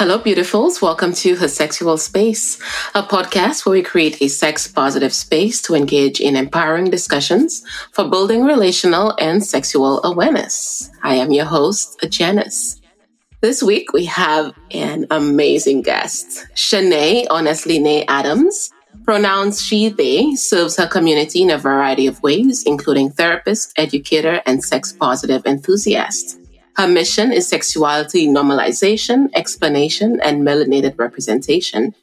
Hello, beautifuls. Welcome to Her Sexual Space, a podcast where we create a sex positive space to engage in empowering discussions for building relational and sexual awareness. I am your host, Janice. This week we have an amazing guest, Shanae Honestly Nay Adams. Pronouns she, they serves her community in a variety of ways, including therapist, educator, and sex positive enthusiast. Her mission is sexuality normalization, explanation, and melanated representation.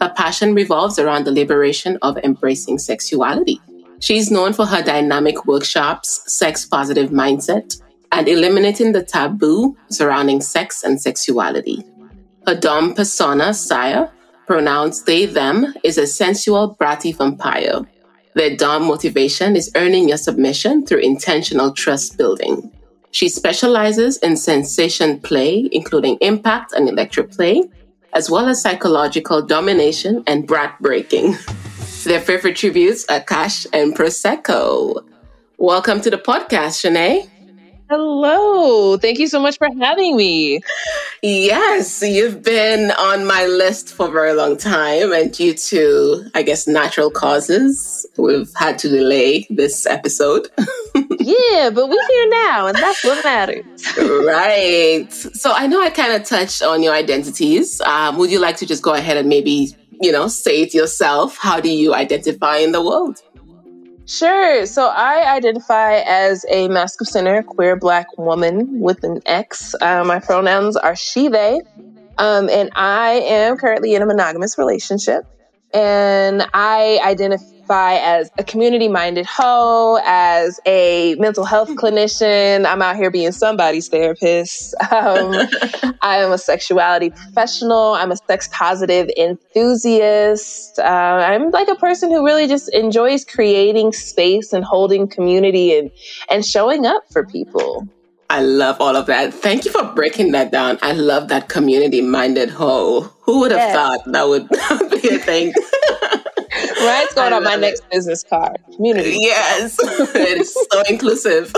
Her passion revolves around the liberation of embracing sexuality. She's known for her dynamic workshops, sex positive mindset, and eliminating the taboo surrounding sex and sexuality. Her Dom persona, Saya, pronounced they, them, is a sensual, bratty vampire. Their Dom motivation is earning your submission through intentional trust building. She specializes in sensation play, including impact and electroplay, as well as psychological domination and brat breaking. Their favorite tributes are Cash and Prosecco. Welcome to the podcast, Shanae. Hello. Thank you so much for having me. Yes, you've been on my list for a very long time, and due to, I guess, natural causes, we've had to delay this episode. yeah, but we're here now, and that's what matters. right. So I know I kind of touched on your identities. Um, would you like to just go ahead and maybe, you know, say it yourself? How do you identify in the world? Sure. So I identify as a masculine center queer black woman with an X. Uh, my pronouns are she, they. Um, and I am currently in a monogamous relationship. And I identify identify as a community minded hoe, as a mental health clinician. I'm out here being somebody's therapist. Um, I am a sexuality professional. I'm a sex positive enthusiast. Uh, I'm like a person who really just enjoys creating space and holding community and, and showing up for people. I love all of that. Thank you for breaking that down. I love that community minded hoe. Who would have yes. thought that would be a thing? Right? It's going on my it. next business card. Community. Yes. it's so inclusive.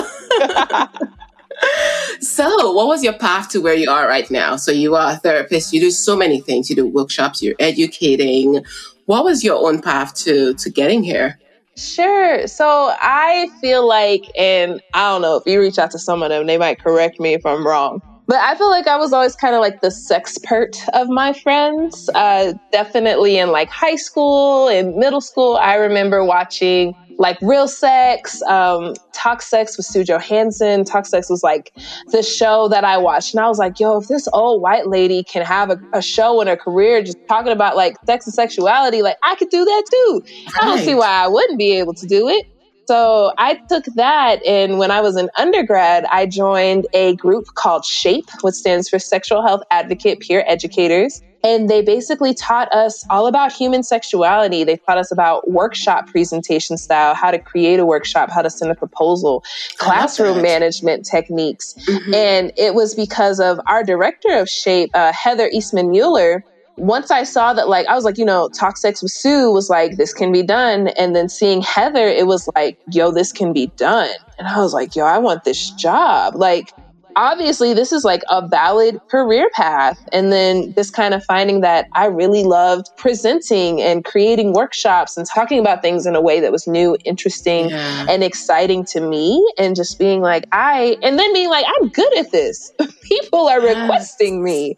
so, what was your path to where you are right now? So, you are a therapist, you do so many things, you do workshops, you're educating. What was your own path to to getting here? Sure. So I feel like, and I don't know if you reach out to some of them, they might correct me if I'm wrong. But I feel like I was always kind of like the sexpert of my friends. Uh, definitely in like high school and middle school, I remember watching like Real Sex, um, Talk Sex with Sue Johanson. Talk Sex was like the show that I watched. And I was like, yo, if this old white lady can have a, a show in her career just talking about like sex and sexuality, like I could do that too. Right. I don't see why I wouldn't be able to do it. So I took that, and when I was an undergrad, I joined a group called SHAPE, which stands for Sexual Health Advocate Peer Educators. And they basically taught us all about human sexuality. They taught us about workshop presentation style, how to create a workshop, how to send a proposal, classroom management techniques. Mm-hmm. And it was because of our director of SHAPE, uh, Heather Eastman Mueller once I saw that, like, I was like, you know, Talk Sex with Sue was like, this can be done. And then seeing Heather, it was like, yo, this can be done. And I was like, yo, I want this job. Like, obviously, this is like a valid career path. And then just kind of finding that I really loved presenting and creating workshops and talking about things in a way that was new, interesting, yeah. and exciting to me. And just being like, I, and then being like, I'm good at this. People are yes. requesting me.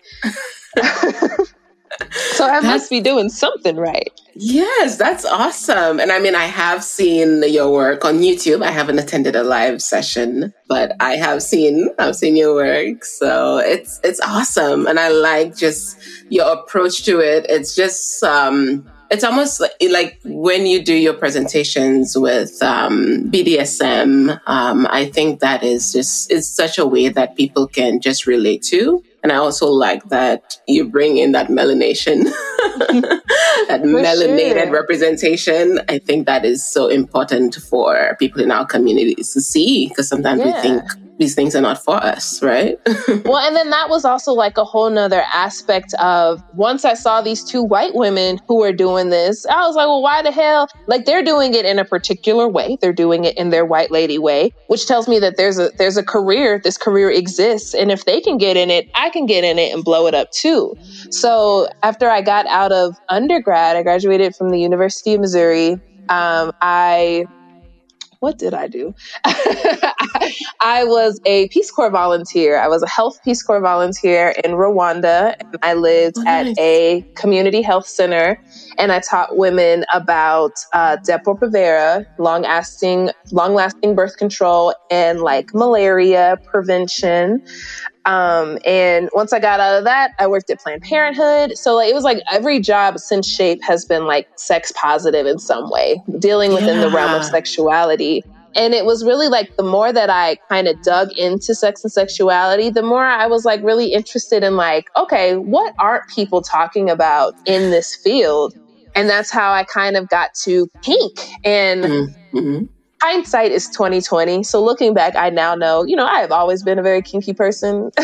so I must be doing something right. Yes, that's awesome. And I mean, I have seen your work on YouTube. I haven't attended a live session, but I have seen, I've seen your work. So it's, it's awesome. And I like just your approach to it. It's just, um, it's almost like, like when you do your presentations with um, BDSM. Um, I think that is just it's such a way that people can just relate to. And I also like that you bring in that melanation, that melanated sure. representation. I think that is so important for people in our communities to see because sometimes yeah. we think these things are not for us, right? well, and then that was also like a whole nother aspect of once I saw these two white women who were doing this, I was like, well, why the hell? Like they're doing it in a particular way. They're doing it in their white lady way, which tells me that there's a there's a career, this career exists. And if they can get in it, I can get in it and blow it up too. So after I got out of undergrad, I graduated from the University of Missouri. Um, I what did I do? I was a Peace Corps volunteer. I was a health Peace Corps volunteer in Rwanda, and I lived oh, nice. at a community health center. And I taught women about uh, Depo-Provera, long-lasting, long-lasting birth control, and like malaria prevention. Um, and once I got out of that, I worked at Planned Parenthood. So like, it was like every job since Shape has been like sex positive in some way, dealing within yeah. the realm of sexuality. And it was really like the more that I kind of dug into sex and sexuality, the more I was like really interested in like, okay, what aren't people talking about in this field? And that's how I kind of got to kink. And mm-hmm hindsight is 2020 so looking back i now know you know i have always been a very kinky person.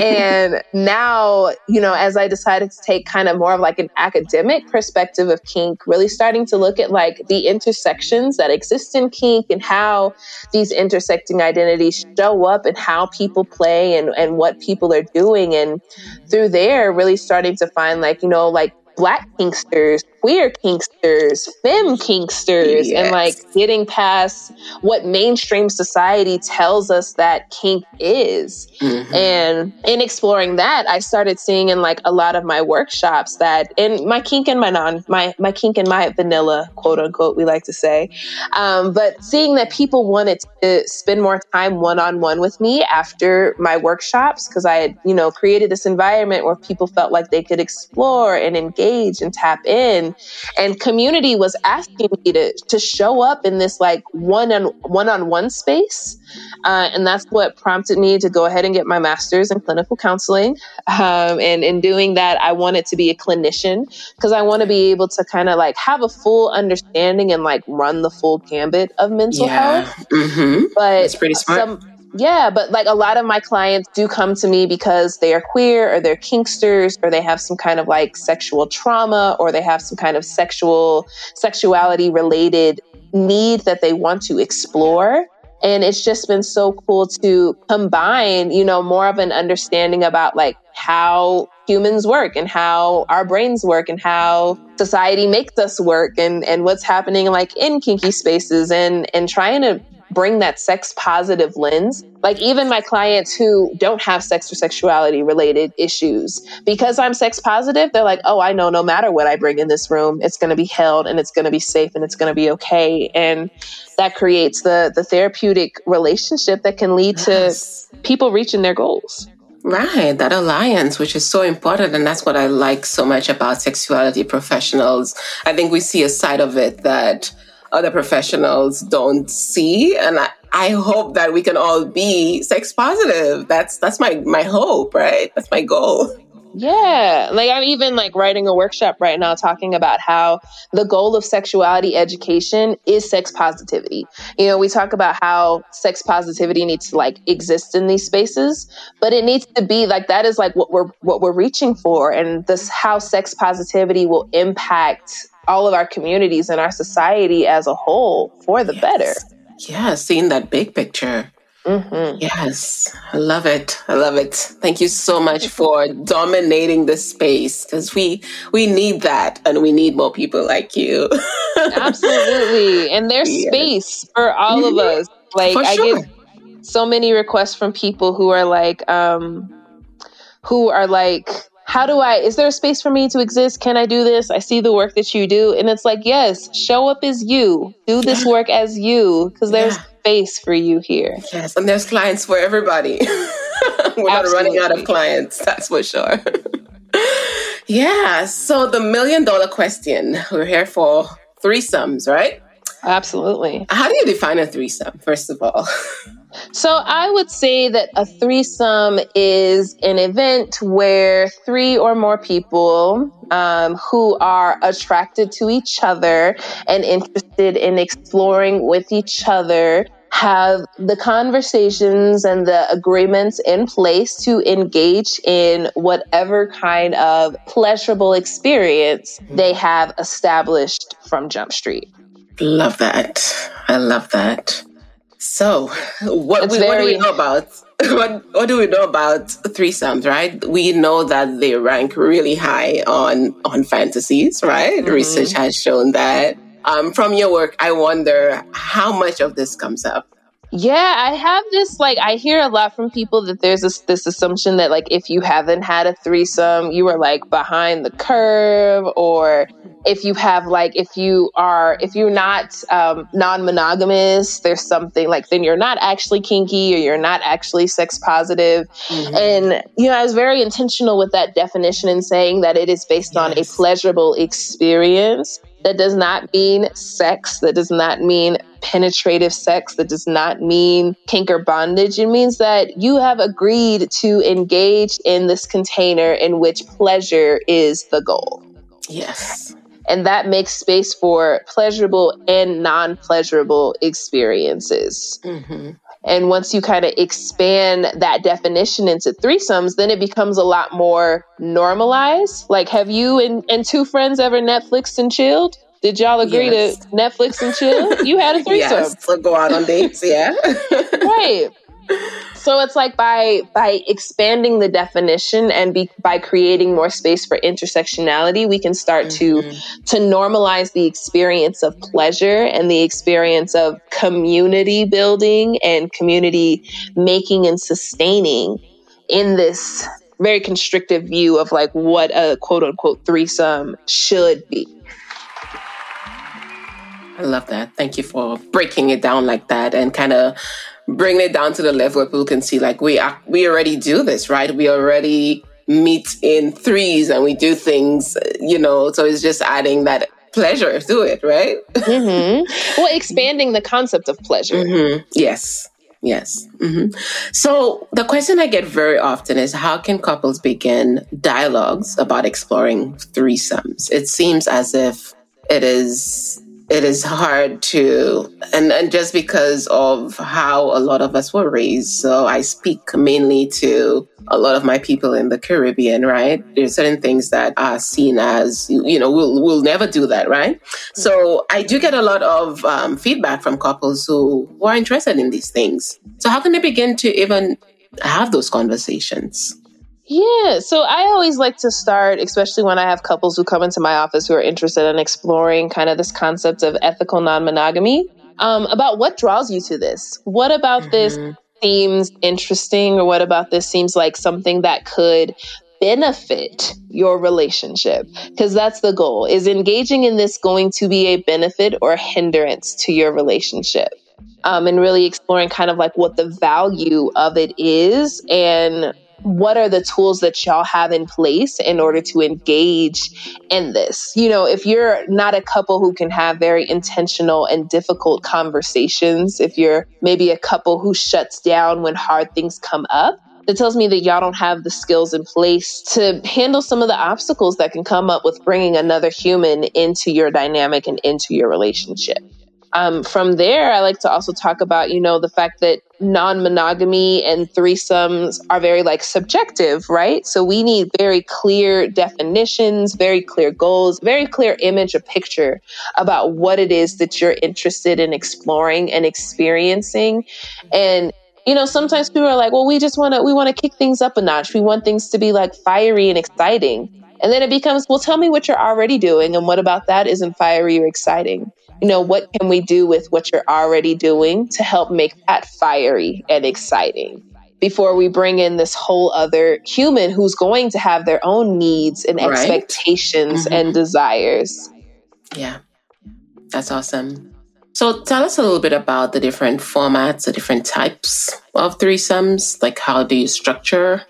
And now you know as i decided to take kind of more of like an academic perspective of kink really starting to look at like the intersections that exist in kink and how these intersecting identities show up and how people play and, and what people are doing. And through there really starting to find like you know like black kinksters, queer kinksters, femme kinksters, yes. and like getting past what mainstream society tells us that kink is. Mm-hmm. And in exploring that, I started seeing in like a lot of my workshops that in my kink and my non my my kink and my vanilla, quote unquote, we like to say. Um, but seeing that people wanted to spend more time one on one with me after my workshops, because I had, you know, created this environment where people felt like they could explore and engage engage and tap in. And community was asking me to, to show up in this like one on one on one space. Uh, and that's what prompted me to go ahead and get my master's in clinical counseling. Um, and in doing that, I wanted to be a clinician because I want to be able to kind of like have a full understanding and like run the full gambit of mental yeah. health. Mm-hmm. But that's pretty smart. Some, yeah, but like a lot of my clients do come to me because they are queer or they're kinksters or they have some kind of like sexual trauma or they have some kind of sexual sexuality related need that they want to explore. And it's just been so cool to combine, you know, more of an understanding about like how humans work and how our brains work and how society makes us work and, and what's happening like in kinky spaces and, and trying to bring that sex positive lens. Like even my clients who don't have sex or sexuality related issues, because I'm sex positive, they're like, oh, I know no matter what I bring in this room, it's going to be held and it's going to be safe and it's going to be okay. And that creates the, the therapeutic relationship that can lead yes. to people reaching their goals. Right, that alliance, which is so important. And that's what I like so much about sexuality professionals. I think we see a side of it that other professionals don't see. And I, I hope that we can all be sex positive. That's that's my my hope, right? That's my goal. Yeah. Like I'm even like writing a workshop right now talking about how the goal of sexuality education is sex positivity. You know, we talk about how sex positivity needs to like exist in these spaces, but it needs to be like that is like what we're what we're reaching for and this how sex positivity will impact all of our communities and our society as a whole for the yes. better. Yeah, seeing that big picture. Mm-hmm. Yes, I love it. I love it. Thank you so much for dominating the space because we we need that, and we need more people like you. Absolutely, and there's yeah. space for all of us. Like sure. I get so many requests from people who are like, um, who are like how do I, is there a space for me to exist? Can I do this? I see the work that you do. And it's like, yes, show up as you, do this work as you, because there's yeah. space for you here. Yes. And there's clients for everybody. We're not running out of clients, that's for sure. yeah. So the million dollar question we're here for threesomes, right? Absolutely. How do you define a threesome, first of all? So I would say that a threesome is an event where three or more people um, who are attracted to each other and interested in exploring with each other have the conversations and the agreements in place to engage in whatever kind of pleasurable experience they have established from Jump Street. Love that. I love that. So, what, we, very, what do we know about what, what do we know about threesomes, right? We know that they rank really high on on fantasies, right? Mm-hmm. Research has shown that. Um, from your work, I wonder how much of this comes up yeah, I have this like I hear a lot from people that there's this this assumption that like if you haven't had a threesome, you are like behind the curve or if you have like if you are if you're not um, non-monogamous there's something like then you're not actually kinky or you're not actually sex positive mm-hmm. and you know i was very intentional with that definition in saying that it is based yes. on a pleasurable experience that does not mean sex. That does not mean penetrative sex. That does not mean kink or bondage. It means that you have agreed to engage in this container in which pleasure is the goal. Yes. And that makes space for pleasurable and non pleasurable experiences. Mm-hmm. And once you kind of expand that definition into threesomes, then it becomes a lot more normalized. Like, have you and, and two friends ever Netflix and chilled? Did y'all agree yes. to Netflix and chill? You had a threesome. yes, so go out on dates, yeah. right. So it's like by by expanding the definition and be, by creating more space for intersectionality, we can start mm-hmm. to to normalize the experience of pleasure and the experience of community building and community making and sustaining in this very constrictive view of like what a quote unquote threesome should be. I love that. Thank you for breaking it down like that and kind of bringing it down to the level where people can see like we are, we already do this, right? We already meet in threes and we do things, you know, so it's just adding that pleasure to it, right? mm-hmm. Well, expanding the concept of pleasure. Mm-hmm. Yes. Yes. Mm-hmm. So the question I get very often is how can couples begin dialogues about exploring threesomes? It seems as if it is it is hard to and, and just because of how a lot of us were raised. So i speak mainly to a lot of my people in the caribbean right? There's certain things that are seen as you know we'll, we'll never do that right? So i do get a lot of um, feedback from couples who, who are interested in these things. So how can they begin to even have those conversations yeah, so I always like to start, especially when I have couples who come into my office who are interested in exploring kind of this concept of ethical non monogamy, um, about what draws you to this. What about mm-hmm. this seems interesting, or what about this seems like something that could benefit your relationship because that's the goal is engaging in this going to be a benefit or hindrance to your relationship um, and really exploring kind of like what the value of it is and what are the tools that y'all have in place in order to engage in this? You know, if you're not a couple who can have very intentional and difficult conversations, if you're maybe a couple who shuts down when hard things come up, that tells me that y'all don't have the skills in place to handle some of the obstacles that can come up with bringing another human into your dynamic and into your relationship. Um, from there, I like to also talk about, you know, the fact that non monogamy and threesomes are very like subjective, right? So we need very clear definitions, very clear goals, very clear image, a picture about what it is that you're interested in exploring and experiencing. And you know, sometimes people are like, well, we just want to, we want to kick things up a notch. We want things to be like fiery and exciting. And then it becomes, well, tell me what you're already doing. And what about that isn't fiery or exciting? you know, what can we do with what you're already doing to help make that fiery and exciting? Before we bring in this whole other human who's going to have their own needs and right. expectations mm-hmm. and desires. Yeah, that's awesome. So tell us a little bit about the different formats, the different types of threesomes. Like, how do you structure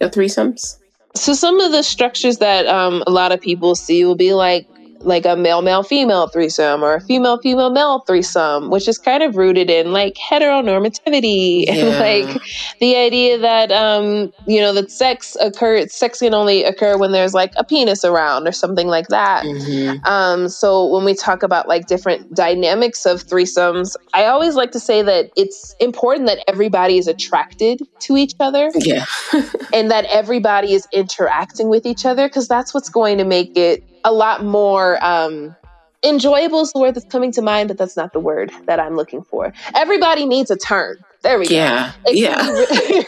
your threesomes? So, some of the structures that um, a lot of people see will be like like a male male female threesome or a female female male threesome, which is kind of rooted in like heteronormativity yeah. and like the idea that um you know that sex occur sex can only occur when there's like a penis around or something like that. Mm-hmm. Um, so when we talk about like different dynamics of threesomes, I always like to say that it's important that everybody is attracted to each other. Yeah. and that everybody is interacting with each other because that's what's going to make it a lot more um, enjoyable is the word that's coming to mind, but that's not the word that I'm looking for. Everybody needs a turn. There we go. Yeah. yeah.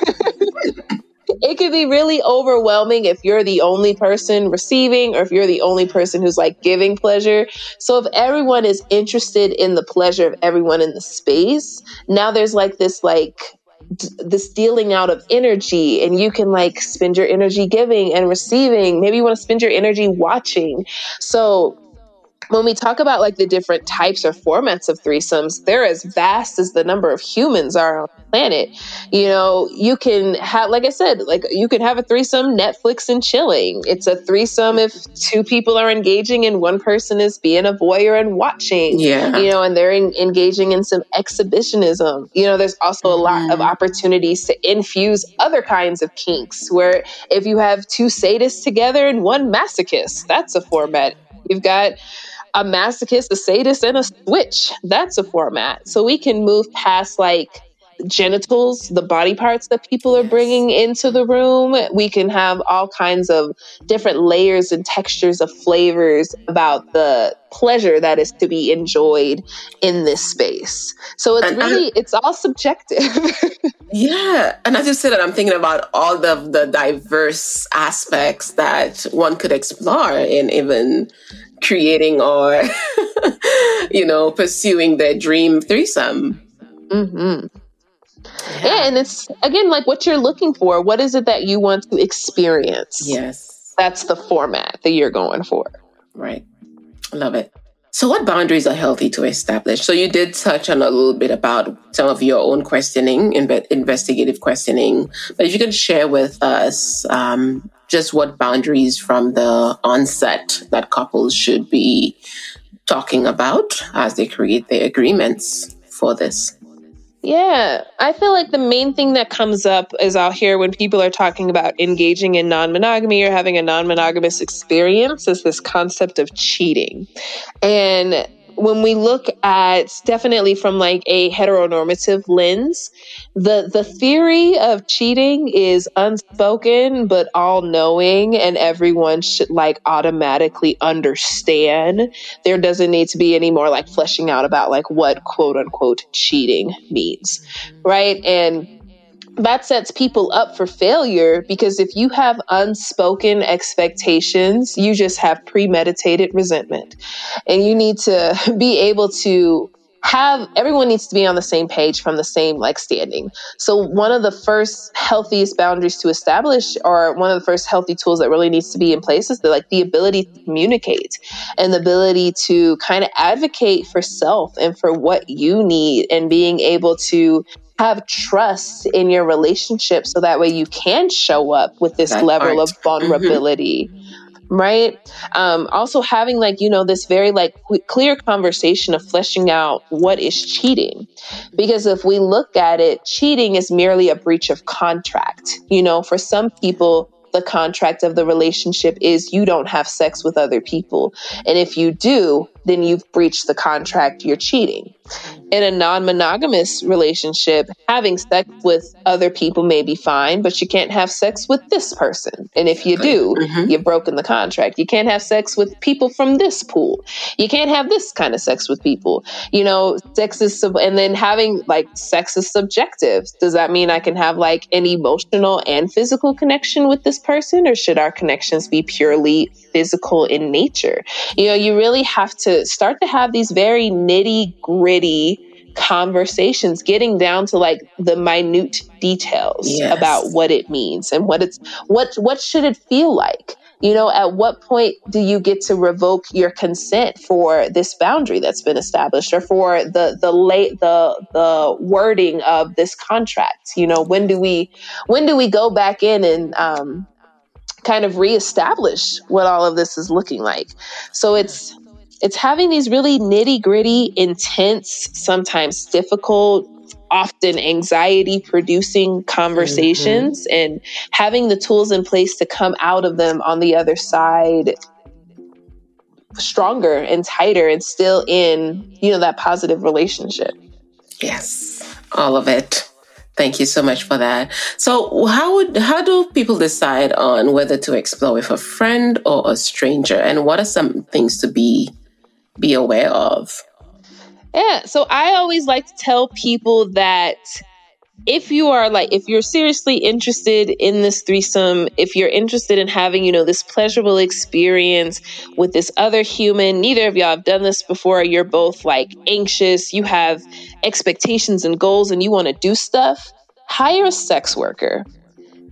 it could be really overwhelming if you're the only person receiving or if you're the only person who's like giving pleasure. So if everyone is interested in the pleasure of everyone in the space, now there's like this like this dealing out of energy and you can like spend your energy giving and receiving. Maybe you want to spend your energy watching. So when we talk about like the different types or formats of threesomes, they're as vast as the number of humans are on the planet. You know, you can have, like I said, like you can have a threesome, Netflix and chilling. It's a threesome if two people are engaging and one person is being a voyeur and watching. Yeah. You know, and they're in, engaging in some exhibitionism. You know, there's also a lot of mm-hmm. opportunities to infuse other kinds of kinks where if you have two sadists together and one masochist, that's a format. You've got a masochist, a sadist, and a switch. That's a format. So we can move past like genitals, the body parts that people are bringing into the room. We can have all kinds of different layers and textures of flavors about the pleasure that is to be enjoyed in this space. So it's and uh, really, I, it's all subjective. yeah. And as you said that, I'm thinking about all the, the diverse aspects that one could explore in even creating or, you know, pursuing their dream threesome. Mm-hmm. Yeah. And it's again like what you're looking for. What is it that you want to experience? Yes. That's the format that you're going for. Right. Love it. So, what boundaries are healthy to establish? So, you did touch on a little bit about some of your own questioning, investigative questioning, but if you can share with us um, just what boundaries from the onset that couples should be talking about as they create their agreements for this. Yeah, I feel like the main thing that comes up is out here when people are talking about engaging in non monogamy or having a non monogamous experience is this concept of cheating. And when we look at definitely from like a heteronormative lens, the the theory of cheating is unspoken but all knowing and everyone should like automatically understand. There doesn't need to be any more like fleshing out about like what quote unquote cheating means. Right? And that sets people up for failure because if you have unspoken expectations, you just have premeditated resentment. And you need to be able to have everyone needs to be on the same page from the same like standing. So one of the first healthiest boundaries to establish or one of the first healthy tools that really needs to be in place is the like the ability to communicate and the ability to kind of advocate for self and for what you need and being able to have trust in your relationship so that way you can show up with this that level part. of vulnerability. Mm-hmm right um also having like you know this very like clear conversation of fleshing out what is cheating because if we look at it cheating is merely a breach of contract you know for some people the contract of the relationship is you don't have sex with other people and if you do then you've breached the contract, you're cheating. In a non monogamous relationship, having sex with other people may be fine, but you can't have sex with this person. And if you do, mm-hmm. you've broken the contract. You can't have sex with people from this pool. You can't have this kind of sex with people. You know, sex is, sub- and then having like sex is subjective. Does that mean I can have like an emotional and physical connection with this person, or should our connections be purely physical in nature? You know, you really have to start to have these very nitty gritty conversations getting down to like the minute details yes. about what it means and what it's what what should it feel like? You know at what point do you get to revoke your consent for this boundary that's been established or for the the late the the wording of this contract? You know when do we when do we go back in and um kind of reestablish what all of this is looking like? So it's it's having these really nitty gritty, intense, sometimes difficult, often anxiety producing conversations mm-hmm. and having the tools in place to come out of them on the other side stronger and tighter and still in you know that positive relationship. Yes. All of it. Thank you so much for that. So how would how do people decide on whether to explore with a friend or a stranger? And what are some things to be be aware of yeah. So I always like to tell people that if you are like, if you're seriously interested in this threesome, if you're interested in having, you know, this pleasurable experience with this other human, neither of y'all have done this before, you're both like anxious, you have expectations and goals, and you want to do stuff, hire a sex worker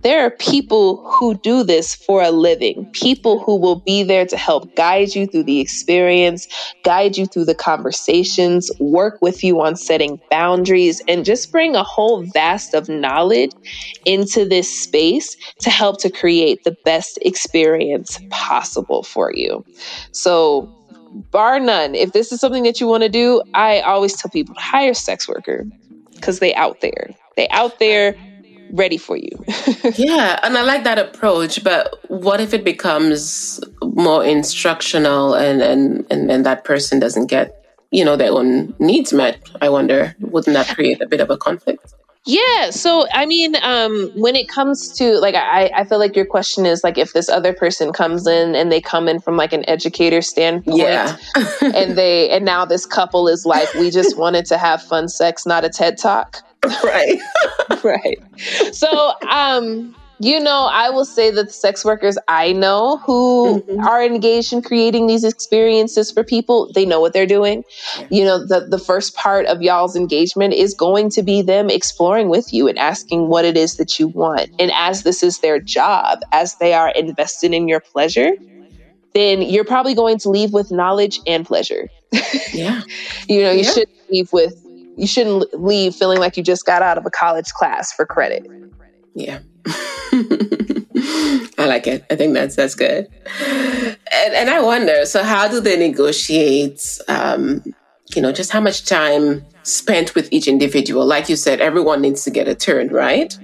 there are people who do this for a living, people who will be there to help guide you through the experience, guide you through the conversations, work with you on setting boundaries, and just bring a whole vast of knowledge into this space to help to create the best experience possible for you. So, bar none, if this is something that you want to do, I always tell people hire sex worker because they out there. They out there ready for you. yeah, and I like that approach, but what if it becomes more instructional and and and, and that person doesn't get, you know, their own needs met? I wonder, wouldn't that create a bit of a conflict? Yeah. So, I mean, um, when it comes to like, I, I feel like your question is like, if this other person comes in and they come in from like an educator standpoint, yeah. and they, and now this couple is like, we just wanted to have fun sex, not a TED talk. right. right. So, um, you know, I will say that the sex workers I know who mm-hmm. are engaged in creating these experiences for people, they know what they're doing. You know, the, the first part of y'all's engagement is going to be them exploring with you and asking what it is that you want. And as this is their job, as they are invested in your pleasure, then you're probably going to leave with knowledge and pleasure. Yeah. you know, you yeah. should leave with you shouldn't leave feeling like you just got out of a college class for credit. Yeah. I like it. I think that's that's good. And and I wonder, so how do they negotiate um, you know, just how much time spent with each individual? Like you said, everyone needs to get a turn, right?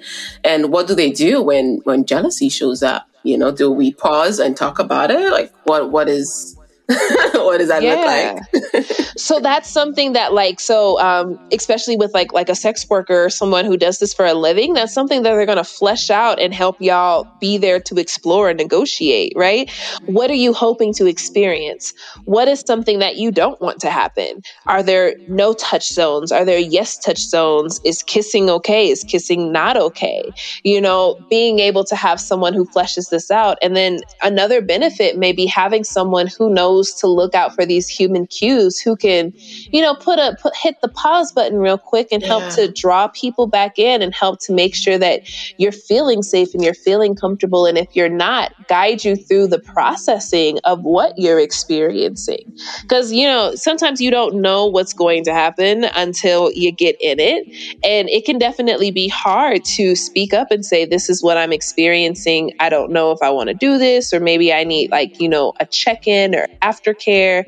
And what do they do when when jealousy shows up? You know, do we pause and talk about it? Like what what is what does that yeah. look like? so that's something that like so um, especially with like like a sex worker or someone who does this for a living, that's something that they're gonna flesh out and help y'all be there to explore and negotiate, right? What are you hoping to experience? What is something that you don't want to happen? Are there no touch zones? Are there yes touch zones? Is kissing okay? Is kissing not okay? You know, being able to have someone who fleshes this out. And then another benefit may be having someone who knows knows to look out for these human cues who can, you know, put a put hit the pause button real quick and help yeah. to draw people back in and help to make sure that you're feeling safe and you're feeling comfortable. And if you're not, guide you through the processing of what you're experiencing. Because, you know, sometimes you don't know what's going to happen until you get in it. And it can definitely be hard to speak up and say, This is what I'm experiencing. I don't know if I want to do this, or maybe I need like, you know, a check in or aftercare.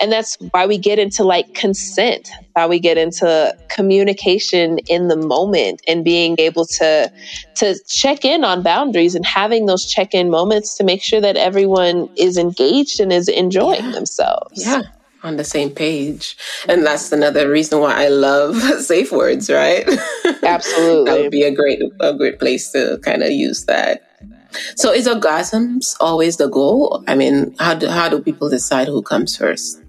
And that's why we get into like consent, why we get into communication in the moment and being able to to check in on boundaries and having those check-in moments to make sure that everyone is engaged and is enjoying yeah. themselves. Yeah on the same page. And that's another reason why I love safe words, right? Absolutely. that would be a great a great place to kind of use that. So is orgasms always the goal? I mean, how do, how do people decide who comes first?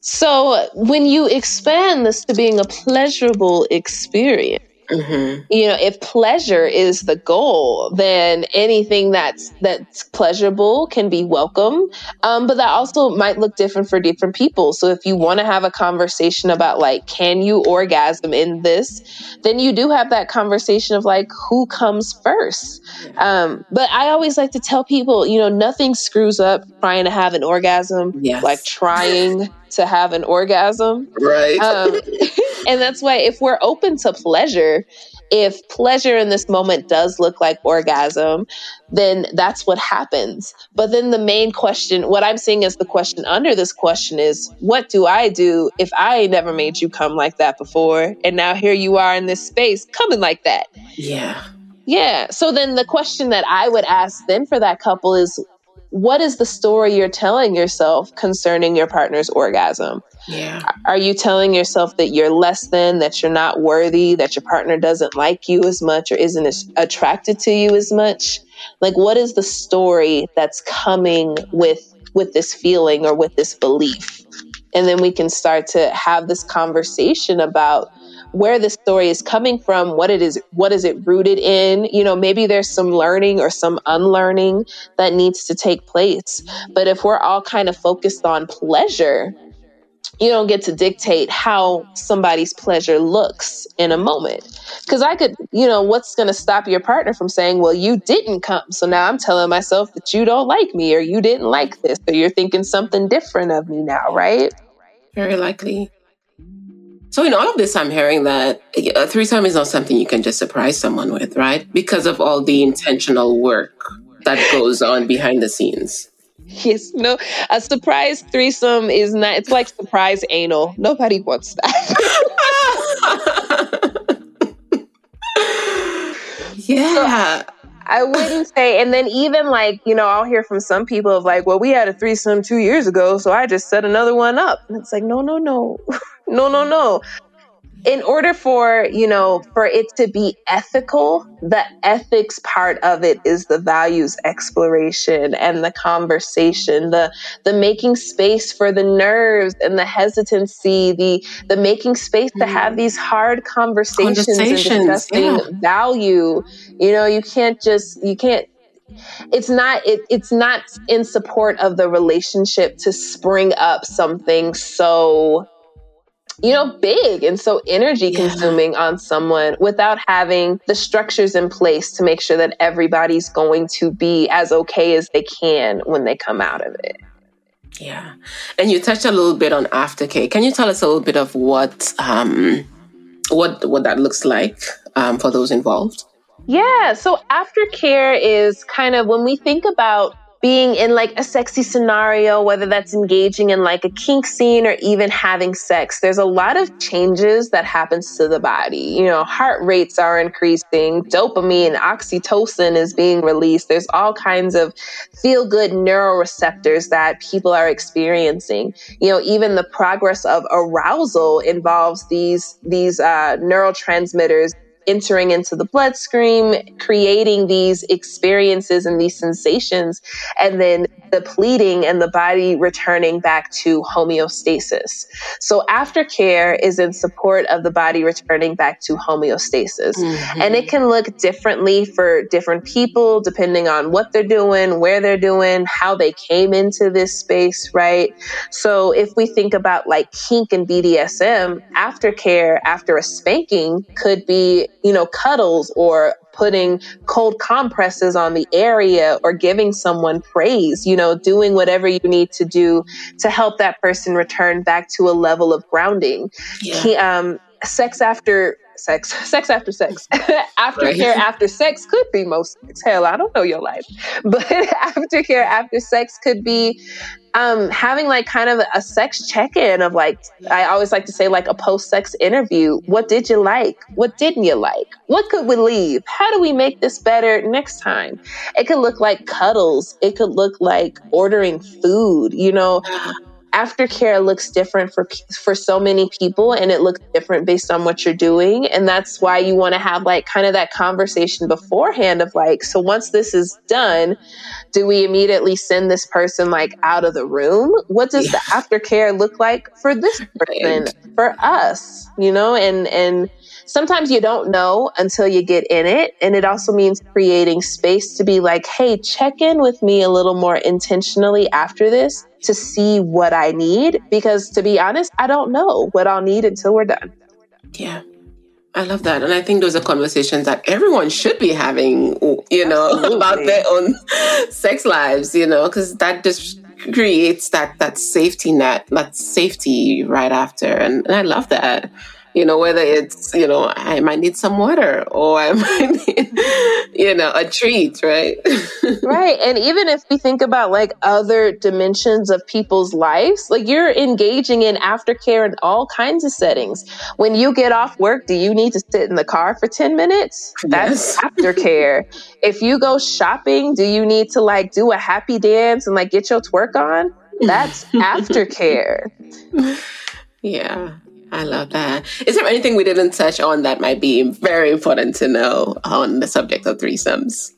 So when you expand this to being a pleasurable experience, Mm-hmm. You know, if pleasure is the goal, then anything that's that's pleasurable can be welcome. Um, but that also might look different for different people. So if you want to have a conversation about like, can you orgasm in this, then you do have that conversation of like, who comes first. Um, but I always like to tell people, you know, nothing screws up trying to have an orgasm, yes. like trying to have an orgasm. Right. Um, and that's why if we're open to pleasure, if pleasure in this moment does look like orgasm, then that's what happens. But then the main question, what I'm seeing as the question under this question is, what do I do if I never made you come like that before? And now here you are in this space coming like that. Yeah. Yeah. So then the question that I would ask then for that couple is, what is the story you're telling yourself concerning your partner's orgasm? Yeah. Are you telling yourself that you're less than, that you're not worthy, that your partner doesn't like you as much or isn't as attracted to you as much? Like what is the story that's coming with with this feeling or with this belief? And then we can start to have this conversation about where the story is coming from, what it is, what is it rooted in? You know, maybe there's some learning or some unlearning that needs to take place. But if we're all kind of focused on pleasure, you don't get to dictate how somebody's pleasure looks in a moment. Because I could, you know, what's going to stop your partner from saying, well, you didn't come. So now I'm telling myself that you don't like me or you didn't like this or you're thinking something different of me now, right? Very likely. So in all of this, I'm hearing that a threesome is not something you can just surprise someone with, right? Because of all the intentional work that goes on behind the scenes. Yes, no, a surprise threesome is not, it's like surprise anal. Nobody wants that. yeah. So, I wouldn't say, and then even like, you know, I'll hear from some people of like, well, we had a threesome two years ago, so I just set another one up. And it's like, no, no, no. no, no, no. In order for, you know, for it to be ethical, the ethics part of it is the values exploration and the conversation, the the making space for the nerves and the hesitancy, the the making space to have mm. these hard conversations, conversations and discussing yeah. value. You know, you can't just you can't it's not it, it's not in support of the relationship to spring up something so you know, big and so energy consuming yeah. on someone without having the structures in place to make sure that everybody's going to be as okay as they can when they come out of it. Yeah. And you touched a little bit on aftercare. Can you tell us a little bit of what um what what that looks like um, for those involved? Yeah, so aftercare is kind of when we think about being in like a sexy scenario, whether that's engaging in like a kink scene or even having sex, there's a lot of changes that happens to the body. You know, heart rates are increasing, dopamine, oxytocin is being released. There's all kinds of feel good neuroreceptors that people are experiencing. You know, even the progress of arousal involves these, these, uh, neurotransmitters entering into the bloodstream, creating these experiences and these sensations, and then depleting and the body returning back to homeostasis. So aftercare is in support of the body returning back to homeostasis. Mm-hmm. And it can look differently for different people depending on what they're doing, where they're doing, how they came into this space, right? So if we think about like kink and BDSM, aftercare after a spanking could be, you know, cuddles or putting cold compresses on the area or giving someone praise, you know, doing whatever you need to do to help that person return back to a level of grounding. Yeah. He, um, sex after sex, sex after sex, aftercare after sex could be most hell. I don't know your life, but aftercare after sex could be um, having like kind of a sex check in of like, I always like to say like a post sex interview. What did you like? What didn't you like? What could we leave? How do we make this better next time? It could look like cuddles. It could look like ordering food, you know aftercare looks different for for so many people and it looks different based on what you're doing and that's why you want to have like kind of that conversation beforehand of like so once this is done do we immediately send this person like out of the room what does yeah. the aftercare look like for this person for us you know and and sometimes you don't know until you get in it. And it also means creating space to be like, hey, check in with me a little more intentionally after this to see what I need. Because to be honest, I don't know what I'll need until we're done. Yeah. I love that. And I think those are conversations that everyone should be having, you know, Absolutely. about their own sex lives, you know, because that just creates that that safety net, that safety right after. And, and I love that. You know, whether it's, you know, I might need some water or I might need, you know, a treat, right? right. And even if we think about like other dimensions of people's lives, like you're engaging in aftercare in all kinds of settings. When you get off work, do you need to sit in the car for 10 minutes? That's yes. aftercare. if you go shopping, do you need to like do a happy dance and like get your twerk on? That's aftercare. Yeah. I love that. Is there anything we didn't touch on that might be very important to know on the subject of threesomes?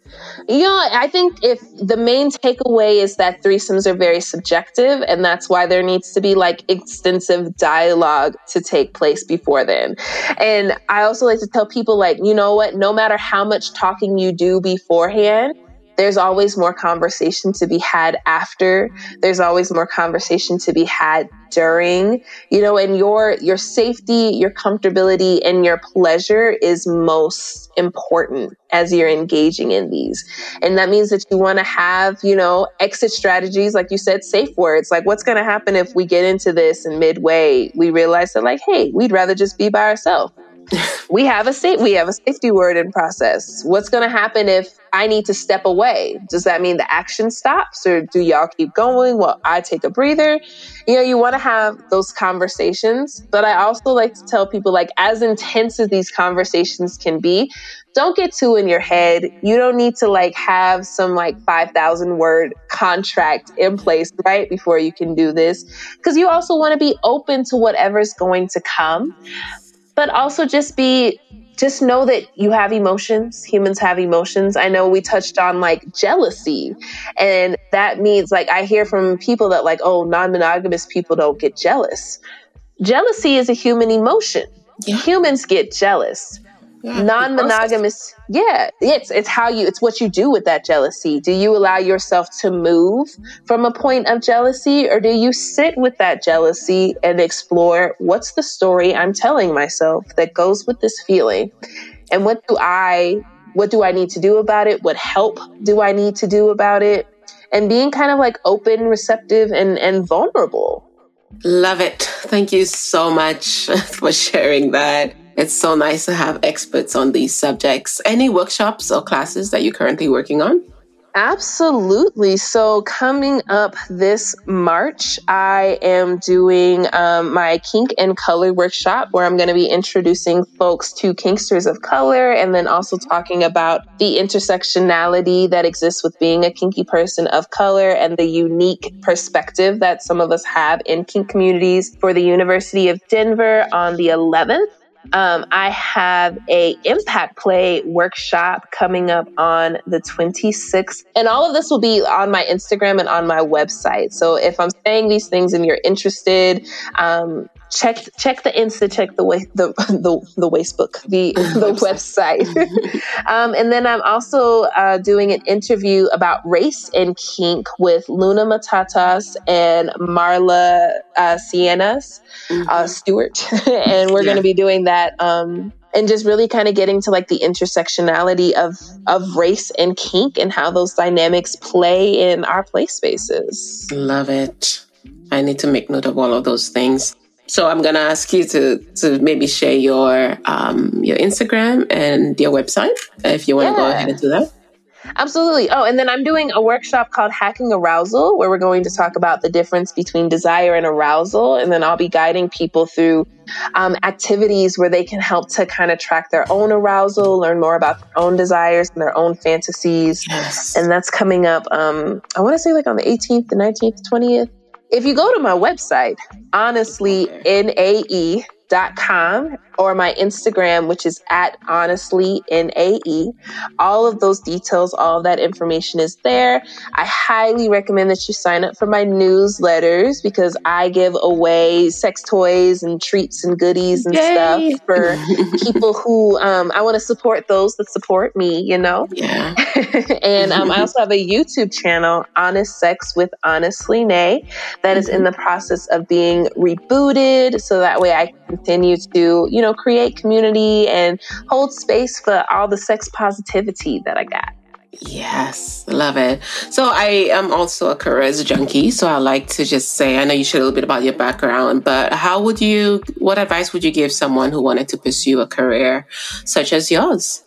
Yeah, I think if the main takeaway is that threesomes are very subjective, and that's why there needs to be like extensive dialogue to take place before then. And I also like to tell people, like, you know what, no matter how much talking you do beforehand, there's always more conversation to be had after. There's always more conversation to be had during, you know, and your, your safety, your comfortability and your pleasure is most important as you're engaging in these. And that means that you want to have, you know, exit strategies, like you said, safe words. Like what's going to happen if we get into this and midway we realize that like, hey, we'd rather just be by ourselves we have a safe we have a safety word in process. What's going to happen if I need to step away? Does that mean the action stops or do y'all keep going while I take a breather? You know, you want to have those conversations, but I also like to tell people like as intense as these conversations can be, don't get too in your head. You don't need to like have some like 5,000 word contract in place right before you can do this because you also want to be open to whatever's going to come but also just be just know that you have emotions. Humans have emotions. I know we touched on like jealousy, and that means like I hear from people that like, oh, non monogamous people don't get jealous. Jealousy is a human emotion. Yeah. Humans get jealous non-monogamous. yeah it's it's how you it's what you do with that jealousy. Do you allow yourself to move from a point of jealousy or do you sit with that jealousy and explore what's the story i'm telling myself that goes with this feeling? And what do i what do i need to do about it? What help do i need to do about it? And being kind of like open receptive and and vulnerable. Love it. Thank you so much for sharing that it's so nice to have experts on these subjects. Any workshops or classes that you're currently working on? Absolutely. So, coming up this March, I am doing um, my Kink and Color workshop where I'm going to be introducing folks to kinksters of color and then also talking about the intersectionality that exists with being a kinky person of color and the unique perspective that some of us have in kink communities for the University of Denver on the 11th. Um, I have a impact play workshop coming up on the 26th, and all of this will be on my Instagram and on my website. So if I'm saying these things and you're interested, um, check check the Insta, check the way the the the Facebook, the the website, um, and then I'm also uh, doing an interview about race and kink with Luna Matatas and Marla uh, Sienas uh, mm-hmm. uh, Stewart, and we're yeah. going to be doing that. Um, and just really kind of getting to like the intersectionality of of race and kink and how those dynamics play in our play spaces. Love it. I need to make note of all of those things. So I'm gonna ask you to to maybe share your um, your Instagram and your website if you want to yeah. go ahead and do that. Absolutely. Oh, and then I'm doing a workshop called Hacking Arousal, where we're going to talk about the difference between desire and arousal. And then I'll be guiding people through um, activities where they can help to kind of track their own arousal, learn more about their own desires and their own fantasies. Yes. And that's coming up, um, I want to say like on the 18th, the 19th, 20th. If you go to my website, honestly, NAE.com or my Instagram, which is at honestly NAE. All of those details, all of that information is there. I highly recommend that you sign up for my newsletters because I give away sex toys and treats and goodies and Yay. stuff for people who um, I want to support those that support me, you know? Yeah. and um, I also have a YouTube channel, Honest Sex with Honestly Nae, that is in the process of being rebooted so that way I continue to, you know, create community and hold space for all the sex positivity that I got. Yes, love it. So I am also a careers junkie. So I like to just say, I know you shared a little bit about your background, but how would you, what advice would you give someone who wanted to pursue a career such as yours?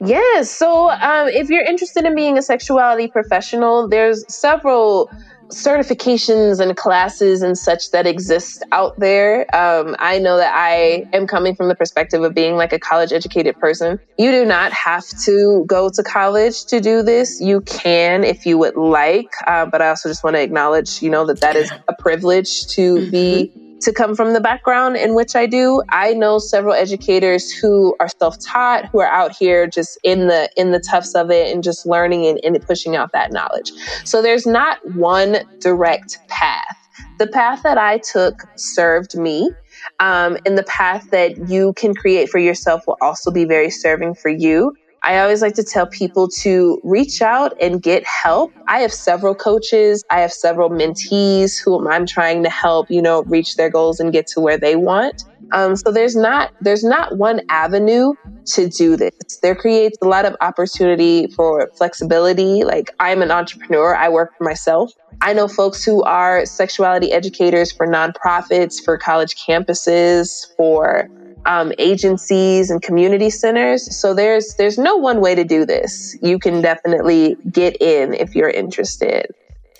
Yes. So um, if you're interested in being a sexuality professional, there's several certifications and classes and such that exist out there. Um, I know that I am coming from the perspective of being like a college educated person. You do not have to go to college to do this. You can if you would like, uh, but I also just want to acknowledge, you know, that that is a privilege to mm-hmm. be to come from the background in which I do. I know several educators who are self-taught, who are out here just in the in the tufts of it and just learning and, and pushing out that knowledge. So there's not one direct path. The path that I took served me. Um, and the path that you can create for yourself will also be very serving for you. I always like to tell people to reach out and get help. I have several coaches. I have several mentees whom I'm trying to help, you know, reach their goals and get to where they want. Um, so there's not there's not one avenue to do this. There creates a lot of opportunity for flexibility. Like I'm an entrepreneur. I work for myself. I know folks who are sexuality educators for nonprofits, for college campuses, for um, agencies and community centers. So there's there's no one way to do this. You can definitely get in if you're interested.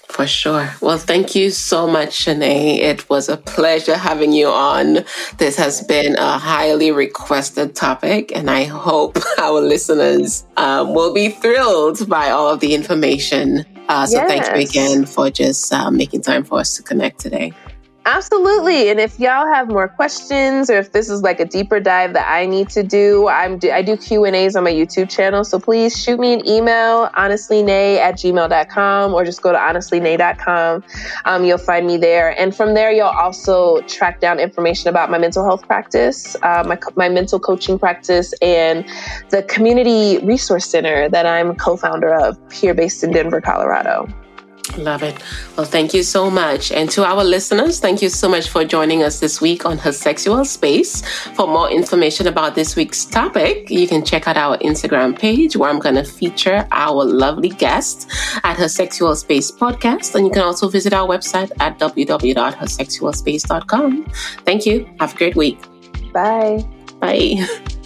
For sure. Well, thank you so much, Shanae. It was a pleasure having you on. This has been a highly requested topic, and I hope our listeners um, will be thrilled by all of the information. Uh, so, yes. thank you again for just uh, making time for us to connect today. Absolutely. And if y'all have more questions or if this is like a deeper dive that I need to do, I'm I do Q&As on my YouTube channel. So please shoot me an email, honestlynae at gmail.com or just go to honestlynae.com. Um, you'll find me there. And from there, you'll also track down information about my mental health practice, uh, my, my mental coaching practice, and the community resource center that I'm co-founder of here based in Denver, Colorado. Love it. Well, thank you so much. And to our listeners, thank you so much for joining us this week on Her Sexual Space. For more information about this week's topic, you can check out our Instagram page where I'm going to feature our lovely guest at Her Sexual Space podcast. And you can also visit our website at www.hersexualspace.com. Thank you. Have a great week. Bye. Bye.